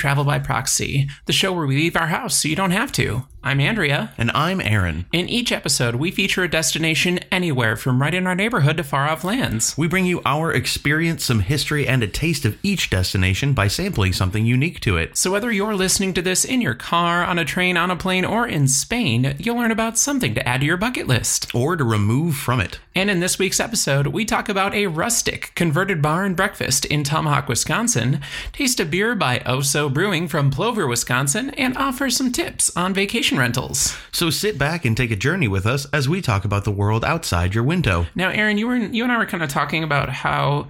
Travel by Proxy, the show where we leave our house so you don't have to. I'm Andrea. And I'm Aaron. In each episode, we feature a destination anywhere from right in our neighborhood to far off lands. We bring you our experience, some history, and a taste of each destination by sampling something unique to it. So, whether you're listening to this in your car, on a train, on a plane, or in Spain, you'll learn about something to add to your bucket list. Or to remove from it. And in this week's episode, we talk about a rustic converted bar and breakfast in Tomahawk, Wisconsin, taste a beer by O'so Brewing from Plover, Wisconsin, and offer some tips on vacation rentals. So sit back and take a journey with us as we talk about the world outside your window. Now, Aaron, you were you and I were kind of talking about how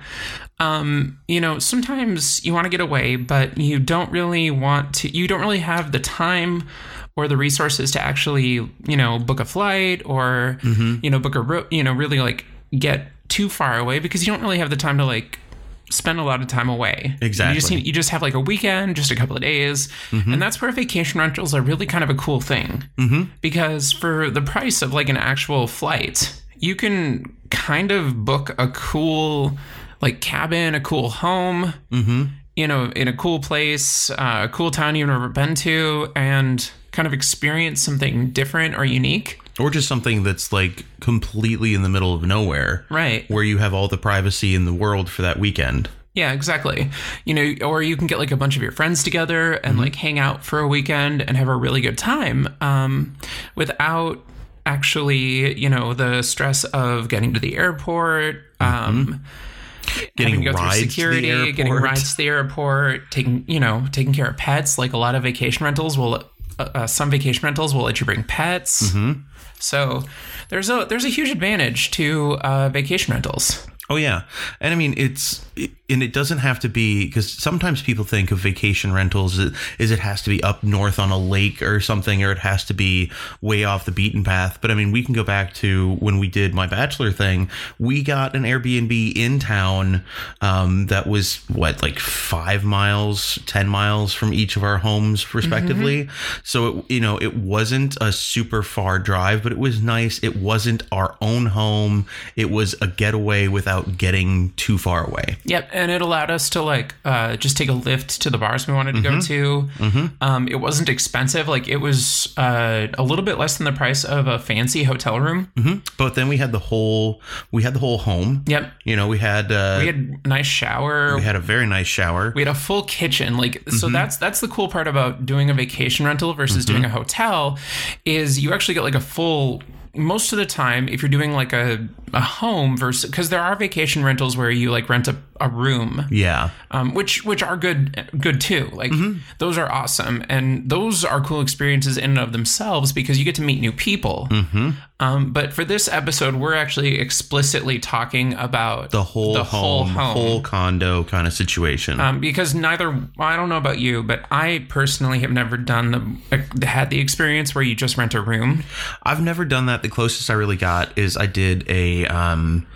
um, you know, sometimes you want to get away, but you don't really want to you don't really have the time or the resources to actually, you know, book a flight or you know, book a ro- you know, really like get too far away because you don't really have the time to like spend a lot of time away. Exactly. You just, need, you just have like a weekend, just a couple of days. And that's where vacation rentals are really kind of a cool thing. Mm-hmm. Because for the price of like an actual flight, you can kind of book a cool like cabin, a cool home, you know, in a cool place, uh, a cool town you've never been to, and kind of experience something different or unique. Or just something that's like completely in the middle of nowhere. Right. Where you have all the privacy in the world for that weekend. Yeah, exactly. You know, or you can get like a bunch of your friends together and like hang out for a weekend and have a really good time um, without actually, you know, the stress of getting to the airport, um, Getting having to go through rides to the security, getting rides to the airport, taking you know, taking care of pets. Like a lot of vacation rentals will, uh, uh, some vacation rentals will let you bring pets. Mm-hmm. So there's a there's a huge advantage to uh, vacation rentals. Oh yeah, and I mean it's it, and it doesn't have to be because sometimes people think of vacation rentals as- is it has to be up north on a lake or something, or it has to be way off the beaten path. But I mean, we can go back to when we did my bachelor thing. We got an Airbnb in town um, that was what like five miles, ten miles from each of our homes respectively. So it, you know it wasn't a super far drive, but it was nice. It wasn't our own home. It was a getaway without getting too far away. Yep, and it allowed us to like uh, just take a Lyft to the bars we wanted to go to. Um, it wasn't expensive; like it was uh, a little bit less than the price of a fancy hotel room. But then we had the whole we had the whole home. Yep, You know, we had uh, we had a nice shower. we had a very nice shower. We had a full kitchen. Like so that's that's the cool part about doing a vacation rental versus doing a hotel is you actually get like a full most of the time if you're doing like a, a home versus because there are vacation rentals where you like rent a, a room yeah. um, which which are good good too. Like those are awesome, and those are cool experiences in and of themselves because you get to meet new people. Um, but for this episode, we're actually explicitly talking about The whole the whole home, home. whole condo kind of situation. um, because neither I don't know about you, but I personally have never done the had the experience where you just rent a room. I've never done that. The closest I really got is I did a um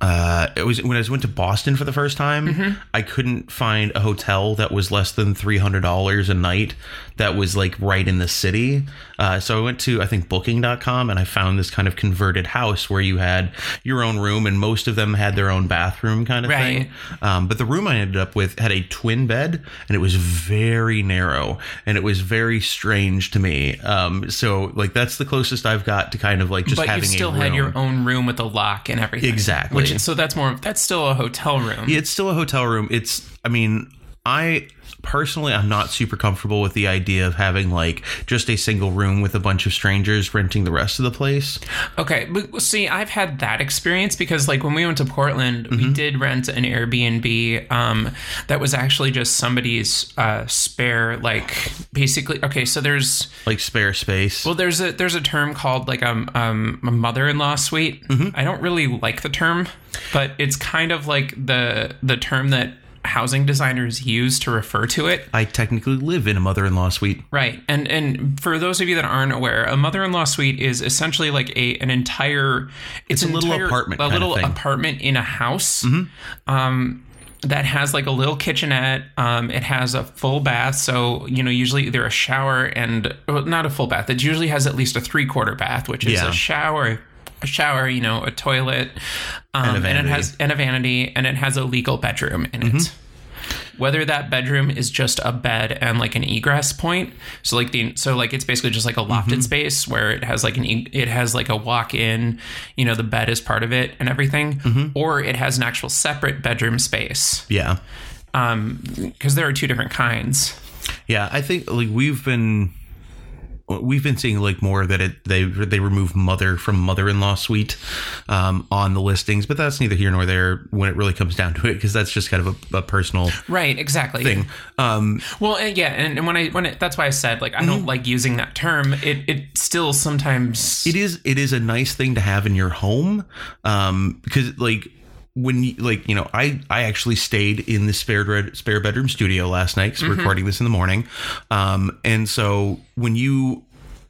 uh it was when I went to Boston for the first time, Mm-hmm. I couldn't find a hotel that was less than $300 a night that was like right in the city. Uh, so I went to I think booking.com and I found this kind of converted house where you had your own room and most of them had their own bathroom kind of Right. thing. Um, but the room I ended up with had a twin bed and it was very narrow and it was very strange to me. Um, so like that's the closest I've got to kind of like just But you having still a room. had your own room with a lock and everything. Exactly. Which so that's more that's still a hotel room. Yeah, it's still a hotel room. It's I mean, I personally I'm not super comfortable with the idea of having like just a single room with a bunch of strangers renting the rest of the place. Okay, but see, I've had that experience because, like, when we went to Portland, Mm-hmm. we did rent an Airbnb um, that was actually just somebody's uh, spare, like, basically. Okay, so there's Like spare space. well, there's a there's a term called like um, um a mother-in-law suite. Mm-hmm. I don't really like the term, but it's kind of like the the term that housing designers use to refer to it. I technically live in a mother-in-law suite. Right. And and for those of you that aren't aware, a mother-in-law suite is essentially like a an entire it's, a an little entire- apartment a little. Mm-hmm. apartment in a house. Um that has like a little kitchenette. Um, it has a full bath, so you know usually either a shower and well, not a full bath. It usually has at least a three quarter bath, which is Yeah. a shower, a shower, you know, a toilet, um, a and, it has and a vanity, and it has a legal bedroom in Mm-hmm. it. whether that bedroom is just a bed and like an egress point. So like the so like it's basically just like a lofted space where it has like an e- it has like a walk in, you know, the bed is part of it and everything, or it has an actual separate bedroom space. Yeah. Um, because there are two different kinds. Yeah, I think like we've been we've been seeing like more that it they they remove mother from mother-in-law suite um, on the listings, but that's neither here nor there when it really comes down to it because that's just kind of a, a personal Right, exactly. thing. Um, Well, yeah, and, and when I when it, that's why I said like I don't like using that term. It it still sometimes it is it is a nice thing to have in your home um, because like when you like you know I I actually stayed in the spare red, spare bedroom studio last night because we're recording this in the morning, um, and so when you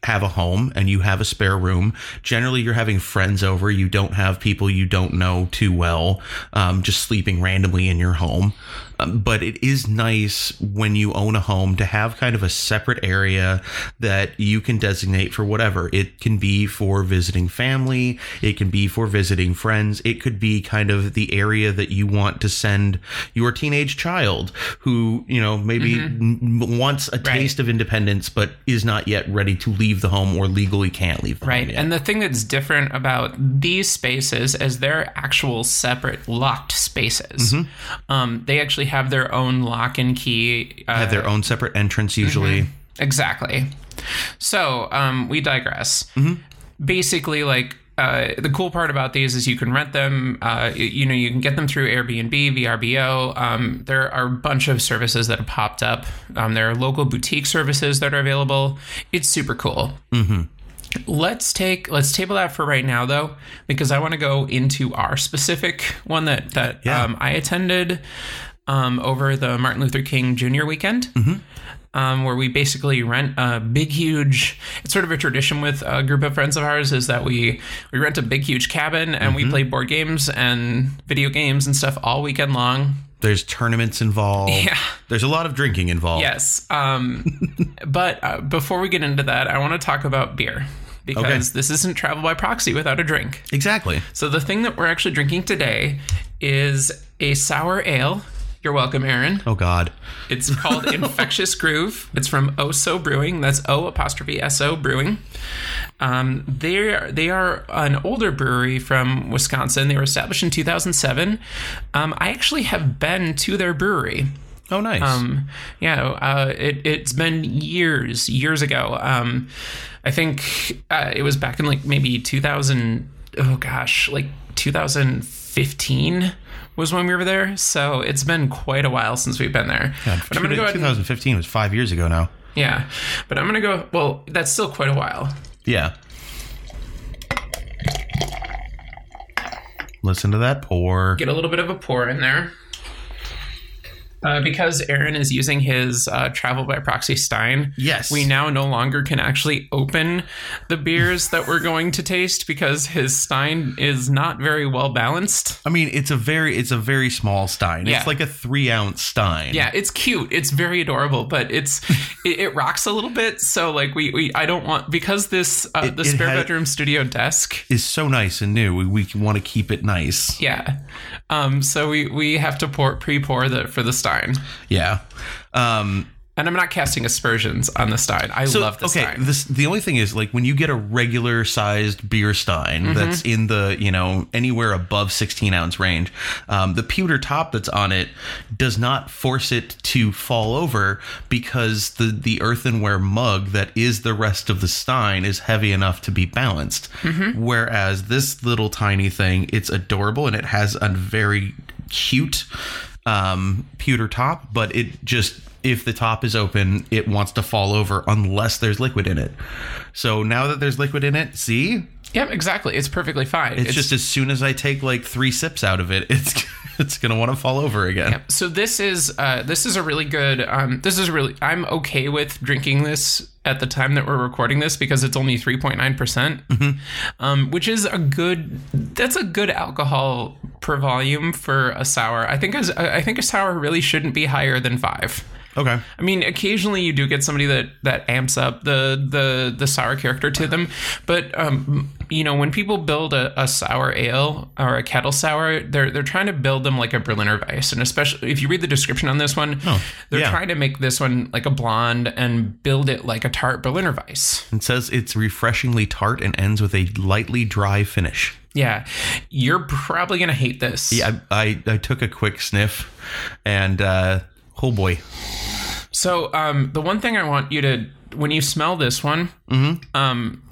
have a home and you have a spare room generally you're having friends over you don't have people you don't know too well um, just sleeping randomly in your home um, but it is nice when you own a home to have kind of a separate area that you can designate for whatever it can be for visiting family it can be for visiting friends it could be kind of the area that you want to send your teenage child who you know maybe n- wants a taste of independence but is not yet ready to leave the home or legally can't leave the Right. home yet. And the thing that's different about these spaces is they're actual separate locked spaces. Mm-hmm. Um, they actually have their own lock and key. Uh, have their own separate entrance usually Exactly. So um, we digress. Basically, like uh, the cool part about these is you can rent them. Uh, you know, you can get them through Airbnb, VRBO. Um, there are a bunch of services that have popped up. Um, there are local boutique services that are available. It's super cool. Let's take let's table that for right now though, because I want to go into our specific one that that Yeah. um, I attended um, over the Martin Luther King Jr. weekend. Um, where we basically rent a big, huge. It's sort of a tradition with a group of friends of ours is that we we rent a big, huge cabin and we play board games and video games and stuff all weekend long. there's tournaments involved Yeah. there's a lot of drinking involved Yes. Um, but uh, before we get into that, I want to talk about beer because Okay. this isn't travel by proxy without a drink. exactly So the thing that we're actually drinking today is a sour ale. You're welcome, Aaron. oh god It's called Infectious Groove. It's from O'so Brewing. That's O apostrophe S O Brewing. Um, they are they are an older brewery from Wisconsin. They were established in 2007. Um, I actually have been to their brewery. oh nice Um, yeah, uh, it, it's been years, years ago. Um, I think uh, it was back in like maybe 2000. Oh gosh, like 2015 was when we were there. So it's been quite a while since we've been there. but I'm gonna go ahead. and- 2015 was five years ago now yeah, but I'm gonna go. Well, that's still quite a while. yeah listen to that pour Get a little bit of a pour in there. Uh, because Aaron is using his uh, travel by proxy Stein, Yes. we now no longer can actually open the beers that we're going to taste because his Stein is not very well balanced. I mean, it's a very it's a very small stein. Yeah. It's like a three ounce stein. Yeah, it's cute. It's very adorable, but it's it, it rocks a little bit. So like we, we I don't want because this uh, It- the spare has- bedroom studio desk is so nice and new. We, we want to keep it nice. Yeah. Um, so we, we have to pour pre-pour the for the Stein. Yeah. Um, And I'm not casting aspersions on the Stein. I so, love the okay, Stein. this the only thing is like when you get a regular sized beer stein Mm-hmm. that's in the you know anywhere above 16 ounce range, um, the pewter top that's on it does not force it to fall over because the the earthenware mug that is the rest of the stein is heavy enough to be balanced. Mm-hmm. Whereas this little tiny thing, it's adorable and it has a very cute um, pewter top, but it just if the top is open, it wants to fall over unless there's liquid in it. So now that there's liquid in it, see, Yep, exactly. It's perfectly fine. it's, just as soon as I take like three sips out of it, it's it's gonna want to fall over again. so this is uh, this is a really good. Um, this is really. I'm okay with drinking this at the time that we're recording this because it's only 3.9 percent, um, which is a good. That's a good alcohol per volume for a sour. I think as I think a sour really shouldn't be higher than five. Okay. I mean, occasionally you do get somebody that that amps up the the the sour character to them, but um, you know, when people build a, a sour ale or a kettle sour, they're they're trying to build them like a Berliner Weisse, and especially if you read the description on this one, they're yeah. trying to make this one like a blonde and build it like a tart Berliner Weisse. It says it's refreshingly tart and ends with a lightly dry finish. Yeah, you're probably gonna hate this. Yeah, I, I, I took a quick sniff, and uh, oh boy, So, um, the one thing I want you to, when you smell this one, um,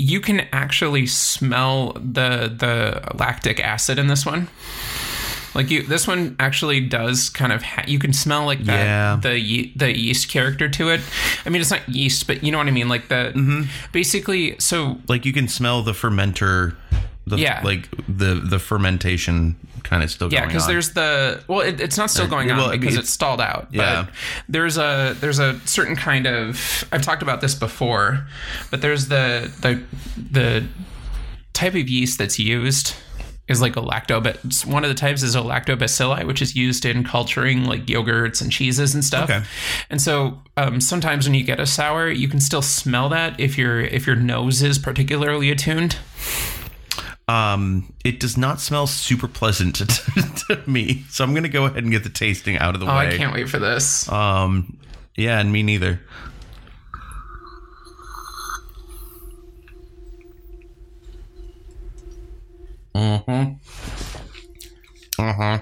you can actually smell the the lactic acid in this one. Like you, this one actually does kind of. Ha- you can smell like that Yeah. the ye- the yeast character to it. I mean, it's not yeast, but you know what I mean. Like the mm-hmm. basically. So like you can smell the fermenter, the, Yeah. like the the fermentation kind of still Yeah, because there's the well, it, it's not still going on well, because it's- it's stalled out. Yeah. But there's a there's a certain kind of I've talked about this before, but there's the the the type of yeast that's used is like a lactobacillus. One of the types is a lactobacilli, which is used in culturing like yogurts and cheeses and stuff. Okay. And so um, sometimes when you get a sour, you can still smell that if your if your nose is particularly attuned. Um, it does not smell super pleasant to, to me, so I'm gonna go ahead and get the tasting out of the Oh, way. I can't wait for this. Um, yeah, and me neither. Mm-hmm. Uh-huh.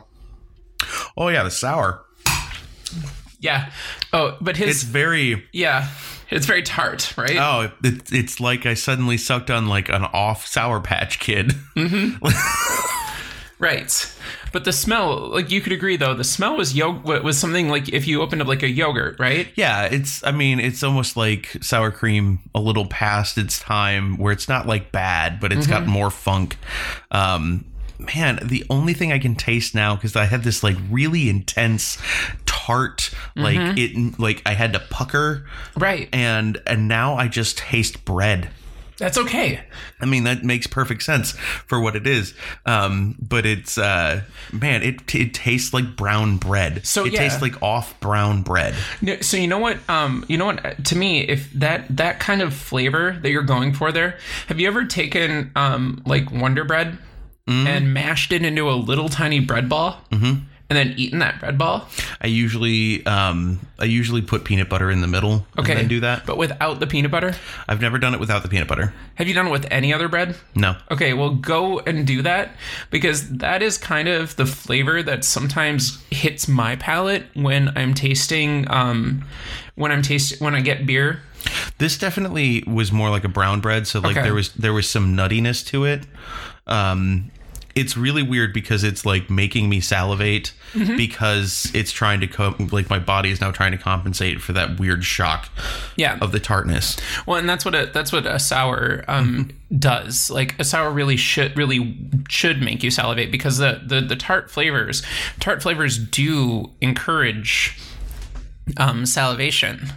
Oh yeah, the sour. yeah. Oh, but his It's very Yeah, it's very tart, right? oh, it, it's like I suddenly sucked on like an off Sour Patch Kid. Right. But the smell, like you could agree though, the smell was yo- was something like if you opened up like a yogurt, right? Yeah, it's. I mean, it's almost like sour cream a little past its time, where it's not like bad, but it's got more funk. Um, man, the only thing I can taste now because I had this like really intense tart, like it, like I had to pucker, Right. and and now I just taste bread. That's okay. I mean, that makes perfect sense for what it is. Um, but it's, uh, man, it, it tastes like brown bread. So, it yeah. tastes like off brown bread. So you know what? Um, you know what? To me, if that that kind of flavor that you're going for there, have you ever taken um like Wonder Bread and mashed it into a little tiny bread ball, mm-hmm. And then eaten that bread ball? I usually, um, I usually put peanut butter in the middle Okay, and then do that. but without the peanut butter. I've never done it without the peanut butter. Have you done it with any other bread? No. Okay, well, go and do that because that is kind of the flavor that sometimes hits my palate when I'm tasting, um, when I'm tasting, when I get beer. This definitely was more like a brown bread, so like Okay. there was there was some nuttiness to it. Um, it's really weird because it's like making me salivate Mm-hmm. because it's trying to co- like my body is now trying to compensate for that weird shock Yeah. of the tartness. Well, and that's what a that's what a sour um, does. Like a sour really should really should make you salivate because the the, the tart flavors tart flavors do encourage um, salivation.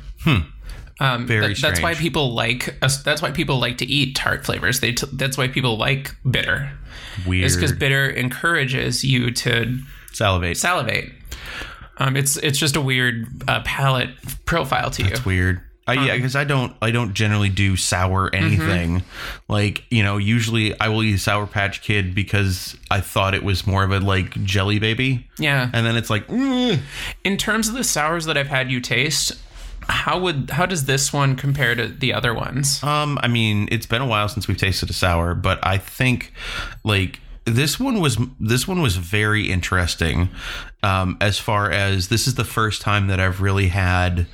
Um, Very that- that's why people like that's why people like to eat tart flavors. They t- that's why people like bitter. Weird. Is because bitter encourages you to salivate. salivate. Um, it's it's just a weird uh, palate profile to you. It's weird. I, yeah, because I don't, I don't generally do sour anything. Like you know, usually I will eat Sour Patch Kid because I thought it was more of a like jelly baby, Yeah. and then it's like, mm, In terms of the sours that I've had you taste, how would how does this one compare to the other ones? um, I mean, it's been a while since we've tasted a sour, but I think like this one was this one was very interesting. Um, as far as this is the first time that I've really had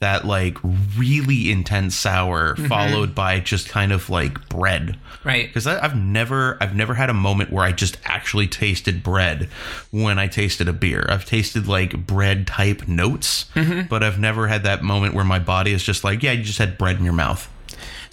that like really intense sour followed by just kind of like bread. Right. because I've never I've never had a moment where I just actually tasted bread when I tasted a beer. I've tasted like bread type notes, but I've never had that moment where my body is just like, yeah, you just had bread in your mouth.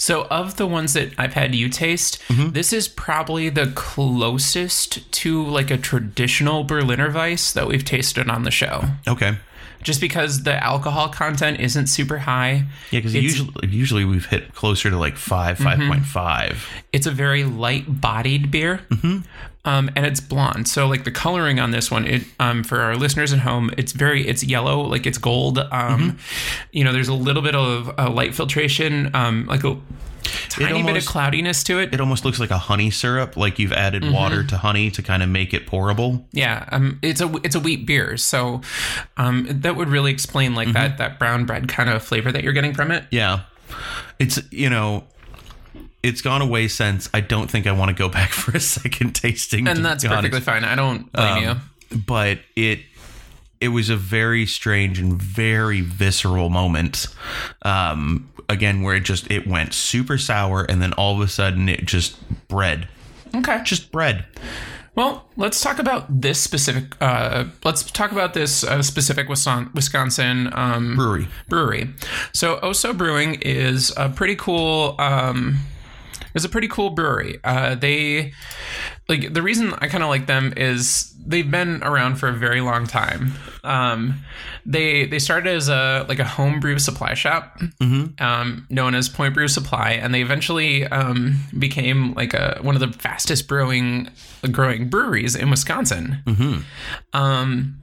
So of the ones that I've had you taste, mm-hmm. this is probably the closest to like a traditional Berliner Weisse that we've tasted on the show. Okay, Just because the alcohol content isn't super high. yeah, because usually usually we've hit closer to like 5 mm-hmm. five point five. It's a very light bodied beer. Mm-hmm. Um, and it's blonde. So like the coloring on this one, it um, for our listeners at home, it's very it's yellow, like it's gold. Um, You know, there's a little bit of uh, light filtration, um, like a tiny bit of cloudiness to it. It almost looks like a honey syrup, like you've added Mm-hmm. water to honey to kind of make it pourable. Yeah, um, it's a it's a wheat beer, so um, that would really explain like Mm-hmm. that that brown bread kind of flavor that you're getting from it. Yeah. It's, you know, it's gone away since. I don't think I want to go back for a second tasting. And that's perfectly fine. I don't blame Um, you. but it it was a very strange and very visceral moment um again where it just it went super sour and then all of a sudden it just bread Okay. just bread Well, let's talk about this specific. Uh, let's talk about this uh, specific Wisconsin, Wisconsin um, brewery brewery. So O'so Brewing is a pretty cool. Um, is a pretty cool brewery. Uh, they like the reason I kind of like them is they've been around for a very long time. Um, they they started as a like a home brew supply shop, um, known as Point Brew Supply, and they eventually um, became like a one of the fastest brewing growing breweries in Wisconsin. Um,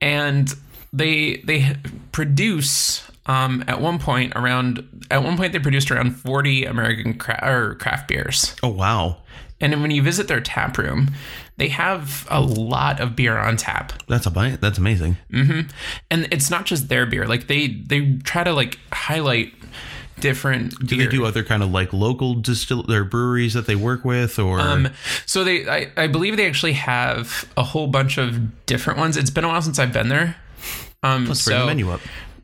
and they they produce um, at one point around at one point they produced around 40 American cra- or craft beers. oh wow And when you visit their tap room, they have a lot of beer on tap. that's a bite that's amazing And it's not just their beer. Like they they try to like highlight different do beer. they do other kind of like local distill or breweries that they work with or Um, so they, I, I believe they actually have a whole bunch of different ones. It's been a while since I've been there. Um, let's so, bring the menu up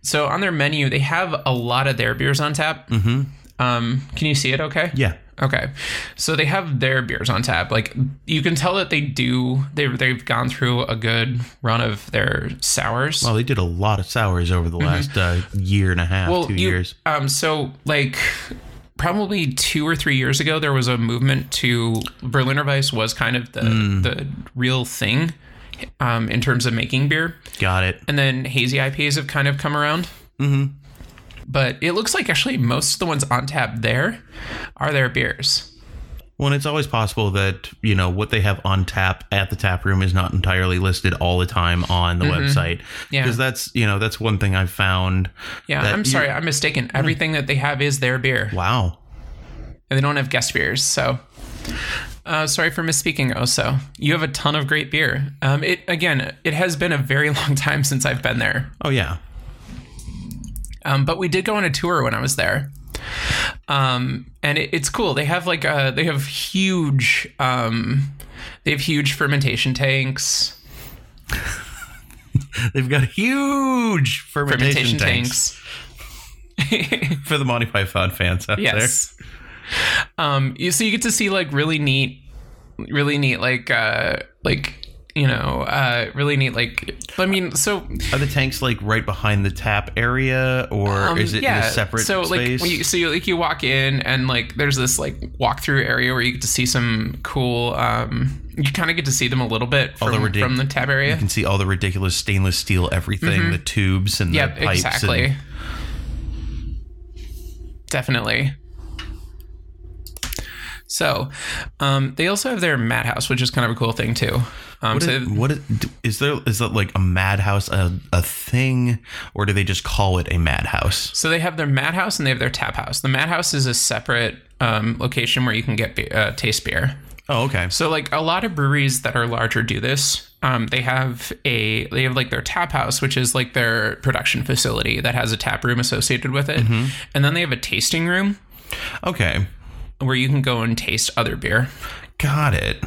so on their menu, they have a lot of their beers on tap. Mm-hmm. Um, can you see it? Okay. yeah Okay. So they have their beers on tap. Like you can tell that they do. They they've gone through a good run of their sours. well they did a lot of sours over the last uh, year and a half two you- years Um, so like probably two or three years ago, there was a movement to Berliner Weisse was kind of the Mm. the real thing, um, in terms of making beer, got it and then hazy IPAs have kind of come around. Mm-hmm. But it looks like actually most of the ones on tap there are their beers. Well, and it's always possible that you know what they have on tap at the tap room is not entirely listed all the time on the website. Mm-hmm. Yeah. because that's you know that's one thing I've found. Yeah, I'm sorry, I'm mistaken. Everything that they have is their beer, Wow. and they don't have guest beers. So, uh, sorry for misspeaking. O'so, you have a ton of great beer. Um, it again, it has been a very long time since I've been there. Oh yeah. Um, but we did go on a tour when I was there. Um, and it, it's cool. They have like uh they have huge um, they have huge fermentation tanks, They've got huge fermentation, fermentation tanks, tanks. for the Monty Python fans out Yes. Um, you, so you get to see like really neat, really neat like uh like you know uh really neat like I mean so. Are the tanks like right behind the tap area, or Um, is it in a separate so like space? when you, so you like you walk in and like there's this like walkthrough area where you get to see some cool um you kind of get to see them a little bit the from, ridic- from the tab area you can see all the ridiculous stainless steel everything, the tubes and yep the pipes. exactly And, definitely so um they also have their madhouse which is kind of a cool thing too um what so is, what is, is there? Is that like a madhouse a, a thing, or do they just call it a madhouse? So they have their madhouse and they have their tap house. The madhouse is a separate um, location where you can get be- uh, taste beer. Oh, okay. So like a lot of breweries that are larger do this. Um, they have a they have like their tap house, which is like their production facility that has a tap room associated with it, and then they have a tasting room Okay. Where you can go and taste other beer. Got it.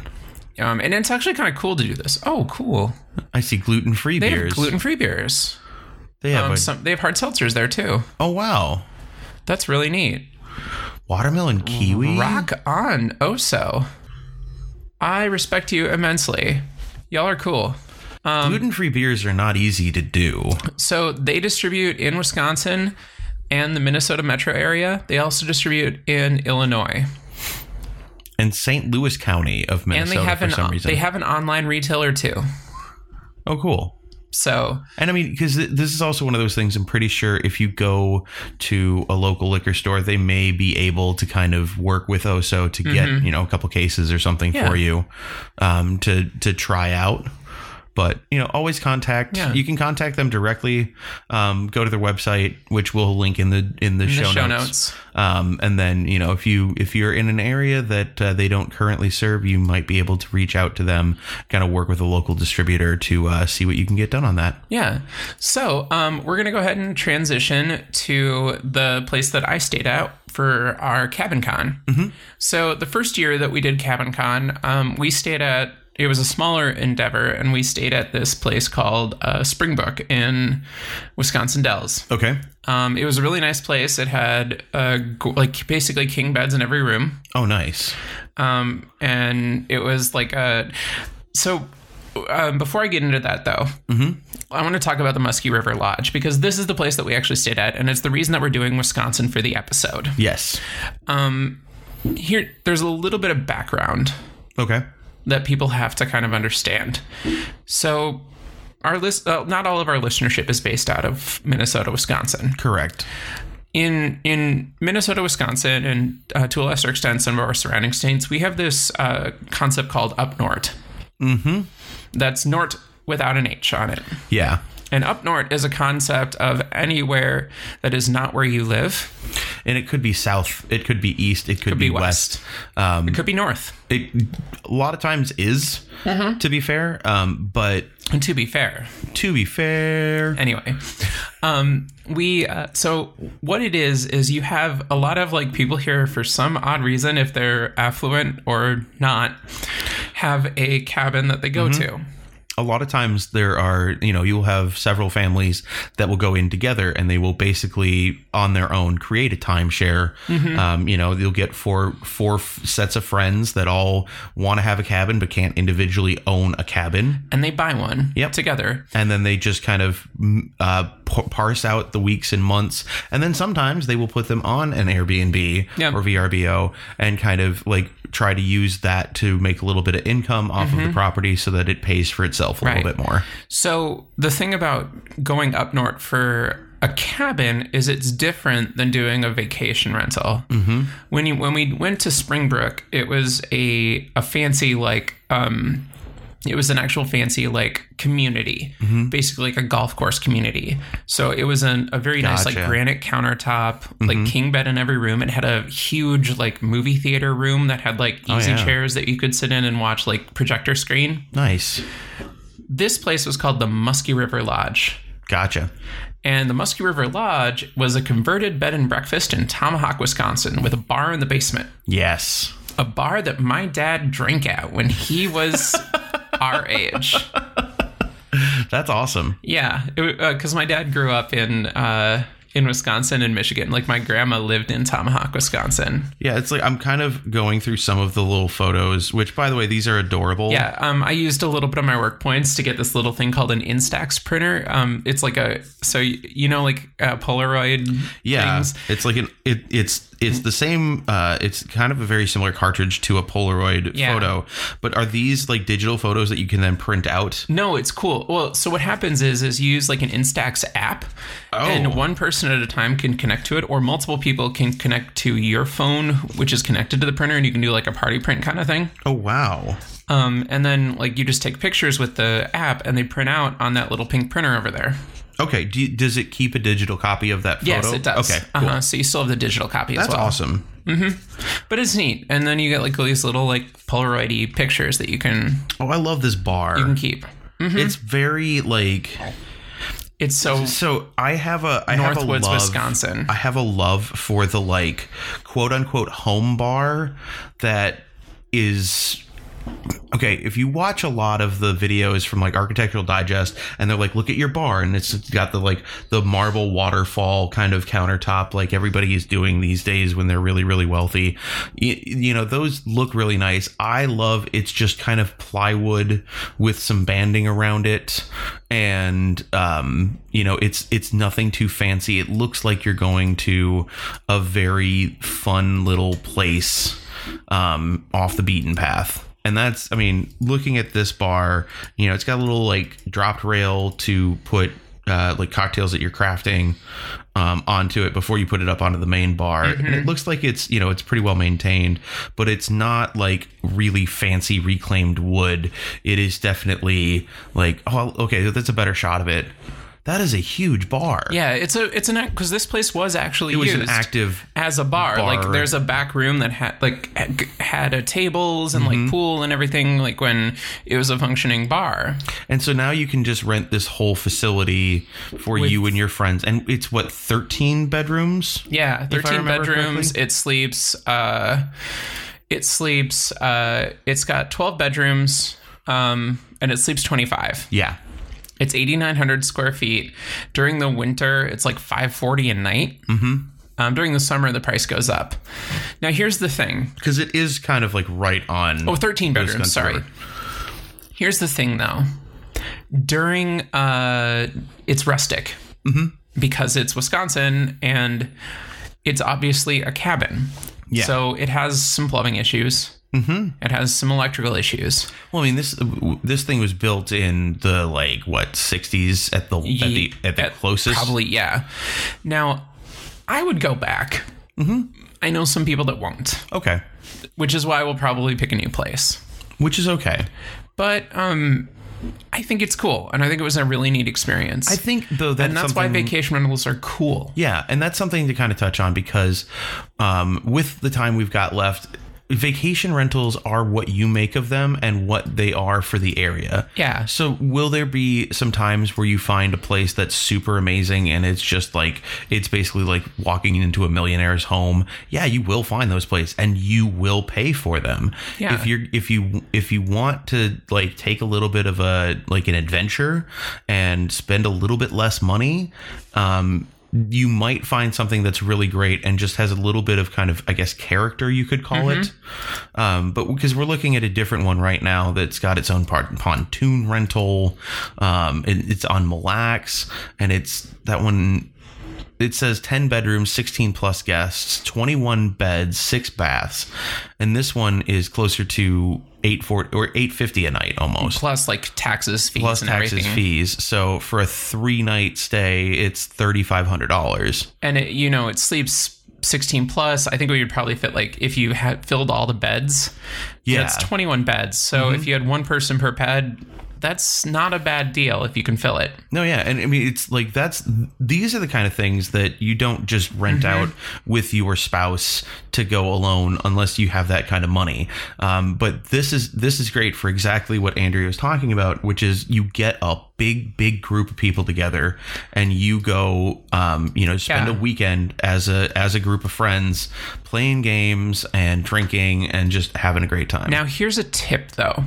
Um, and it's actually kind of cool to do this. Oh, cool! I see gluten free They beers. have gluten free beers. they have Um, a, some, they have hard seltzers there too. oh wow, That's really neat. watermelon kiwi. Rock on, O'so. I respect you immensely. Y'all are cool. gluten free beers are not easy to do. So they distribute in Wisconsin and the Minnesota metro area. They also distribute in Illinois. And St. Louis County of And Minnesota they have for an some reason. they have an online retailer too. oh, cool. So And I mean, because this is also one of those things. I'm pretty sure if you go to a local liquor store, they may be able to kind of work with O'so to get you know a couple cases or something Mm-hmm. Yeah. for you um, to to try out. But you know, always contact. Yeah. You can contact them directly. Um, go to their website, which we'll link in the in the, show, show notes. notes. Um, and then you know, if you if you're in an area that uh, they don't currently serve, you might be able to reach out to them, kind of work with a local distributor to uh, see what you can get done on that. Yeah. So um, we're going to go ahead and transition to the place that I stayed at for our Cabin Con. Mm-hmm. So the first year that we did Cabin Con, um, we stayed at, it was a smaller endeavor, and we stayed at this place called uh, Springbrook in Wisconsin Dells. Okay. Um, it was a really nice place. It had uh, like basically king beds in every room. Oh, nice. Um, and it was like a so. Um, before I get into that, though, I want to talk about the Muskie River Lodge because this is the place that we actually stayed at, and it's the reason that we're doing Wisconsin for the episode. Yes. Um, here, there's a little bit of background Okay. That people have to kind of understand. So, our list, uh, not all of our listenership is based out of Minnesota, Wisconsin. Correct. in in Minnesota, Wisconsin, and uh, to a lesser extent some of our surrounding states, we have this uh, concept called up north. Mm-hmm. That's Nort without an H on it. Yeah. And up north is a concept of anywhere that is not where you live. And it could be south. It could be east. It could, be, be west. west. Um, It could be north. it a lot of times is, to be fair. Um, but And to be fair, to be fair, anyway um we uh, so what it is is you have a lot of like people here for some odd reason if they're affluent or not have a cabin that they go to a lot of times there are you know you'll have several families that will go in together and they will basically on their own create a timeshare. Um, you know you'll get four four f- sets of friends that all want to have a cabin but can't individually own a cabin. And they buy one Yep. together. And then they just kind of uh, parse out the weeks and months. And then sometimes they will put them on an airbnb Yep. or vrbo and kind of like try to use that to make a little bit of income off of the property so that it pays for itself a. Right. little bit more so the thing about going up north for a cabin is it's different than doing a vacation rental. Mm-hmm. When you when we went to Springbrook, it was a a fancy like um, it was an actual fancy like community, Mm-hmm. basically like a golf course community. So it was an, a very nice like granite countertop, Mm-hmm. like king bed in every room. It had a huge like movie theater room that had like easy Oh, yeah. chairs that you could sit in and watch like projector screen. nice This place was called the Muskie River Lodge. gotcha And the Muskie River Lodge was a converted bed and breakfast in Tomahawk, Wisconsin, with a bar in the basement. yes A bar that my dad drank at when he was our age. that's awesome Yeah, because my dad grew up in uh, in Wisconsin and Michigan. Like my grandma lived in Tomahawk, Wisconsin. yeah it's like i'm kind of going through some of the little photos which by the way these are adorable Yeah, um, I used a little bit of my work points to get this little thing called an Instax printer. Um, it's like a so you know like uh, Polaroid yeah things. it's like an it, it's it's the same uh it's kind of a very similar cartridge to a polaroid Yeah. photo but are these like digital photos that you can then print out No, it's cool. Well, so what happens is is you use like an Instax app, Oh. and one person at a time can connect to it, or multiple people can connect to your phone, which is connected to the printer, and you can do like a party print kind of thing. oh wow Um, and then like you just take pictures with the app, and they print out on that little pink printer over there. Okay do you, does it keep a digital copy of that photo Yes, it does. okay cool Uh-huh. So you still have the digital copy that's as well. awesome But it's neat. And then you get like these little like Polaroidy pictures that you can oh i love this bar you can keep. it's very like It's so so i have a i have a Northwoods, love, Wisconsin. i have a love for the like quote unquote home bar that is okay if you watch a lot of the videos from like architectural digest and they're like look at your bar and it's got the like the marble waterfall kind of countertop like everybody is doing these days when they're really really wealthy. You, you know those look really nice. I love it's just kind of plywood with some banding around it and um you know it's it's nothing too fancy. It looks like you're going to a very fun little place um off the beaten path and that's i mean looking at this bar you know it's got a little like dropped rail to put uh, like cocktails that you're crafting um, onto it before you put it up onto the main bar. And Mm-hmm. it looks like it's you know it's pretty well maintained, but it's not like really fancy reclaimed wood. It is definitely like oh okay that's a better shot of it. That is a huge bar. Yeah, it's a it's an because this place was actually it was an active. as a bar. bar. Like there's a back room that had like had- a tables and Mm-hmm. like pool and everything. Like when it was a functioning bar. And so now you can just rent this whole facility for you and your friends. And it's what, 13 bedrooms? Yeah, thirteen bedrooms. correctly. It sleeps. uh It sleeps. uh It's got twelve bedrooms. Um, and it sleeps twenty five. Yeah. It's 8,900 square feet. During the winter, it's like 540 a night. Mm-hmm. Um, during the summer, the price goes up. Now, here's the thing. Because it is kind of like right on. Oh, 13 bedrooms, sorry. River. Here's the thing, though. During, uh, it's rustic because it's Wisconsin and it's obviously a cabin. Yeah. So it has some plumbing issues. Mm-hmm. It has some electrical issues. Well, I mean, this this thing was built in the like what 60s at the at the at the At- closest. Probably, yeah. Now, I would go back. Mm-hmm. I know some people that won't, Okay. which is why we'll probably pick a new place. Which is okay. But um, I think it's cool, and I think it was a really neat experience. I think though that's and that's why vacation rentals are cool. Yeah, and that's something to kind of touch on because um, with the time we've got left, vacation rentals are what you make of them and what they are for the area. Yeah. So, will there be some times where you find a place that's super amazing and it's just like it's basically like walking into a millionaire's home? Yeah, you will find those places and you will pay for them. Yeah. If you're if you if you want to like take a little bit of a like an adventure and spend a little bit less money, um you might find something that's really great and just has a little bit of kind of I guess character you could call it. Um, but because we're looking at a different one right now that's got its own part pontoon rental. Um, it, it's on Mille Lacs, and it's that one. It says 10 bedrooms, 16 plus guests, 21 beds, six baths, and this one is closer to 840 or 850 a night almost Plus, like taxes, fees, plus taxes everything. fees. So for a three night stay, it's thirty five hundred dollars. And it, you know, it sleeps 16 plus. I think we would probably fit like if you had filled all the beds. Yeah. That's 21 beds. So mm-hmm. if you had one person per bed, that's not a bad deal if you can fill it. No, yeah, and I mean it's like that's these are the kind of things that you don't just rent out with your spouse to go alone unless you have that kind of money. Um, but this is this is great for exactly what Andrea was talking about, which is you get a big big group of people together and you go um, you know spend Yeah. a weekend as a as a group of friends playing games and drinking and just having a great time. Now, here's a tip though.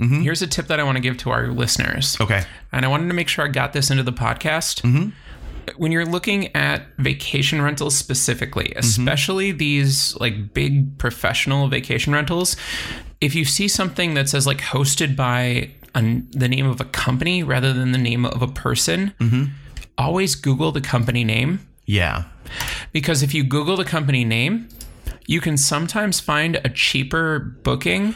Mm-hmm. Here's a tip that I want to give to our listeners. okay. And I wanted to make sure I got this into the podcast. Mm-hmm. When you're looking at vacation rentals specifically, mm-hmm. especially these like big professional vacation rentals, if you see something that says like hosted by an, the name of a company rather than the name of a person, always Google the company name Yeah. because if you Google the company name, you can sometimes find a cheaper booking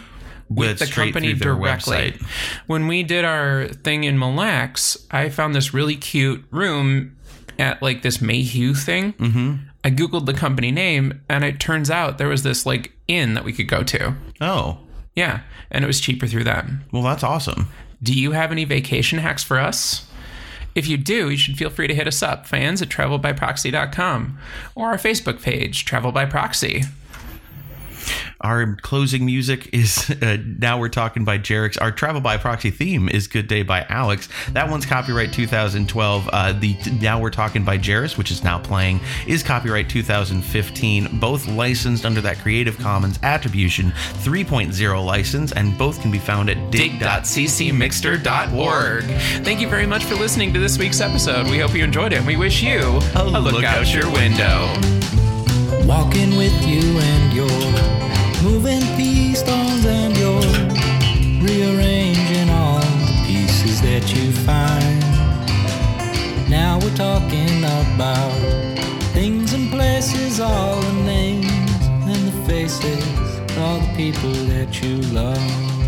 with the company directly. website. When we did our thing in Mille Lacs, I found this really cute room at like this Mayhew thing. Mm-hmm. I googled the company name, and it turns out there was this like inn that we could go to. Oh. Yeah, and it was cheaper through them. Well, that's awesome. Do you have any vacation hacks for us? If you do, you should feel free to hit us up, fans at travelbyproxy.com or our Facebook page, Travel by Proxy. Our closing music is uh, now we're talking by Jerix. Our travel by proxy theme is "Good Day" by Alex. That one's copyright 2012. Uh, the now we're talking by Jerris, which is now playing, is copyright 2015. Both licensed under that Creative Commons Attribution 3.0 license, and both can be found at dig.ccmixter.org. Thank you very much for listening to this week's episode. We hope you enjoyed it. and We wish you a, look, out, your window. Walking with you and find. Now we're talking about things and places, all the names and the faces, all the people that you love.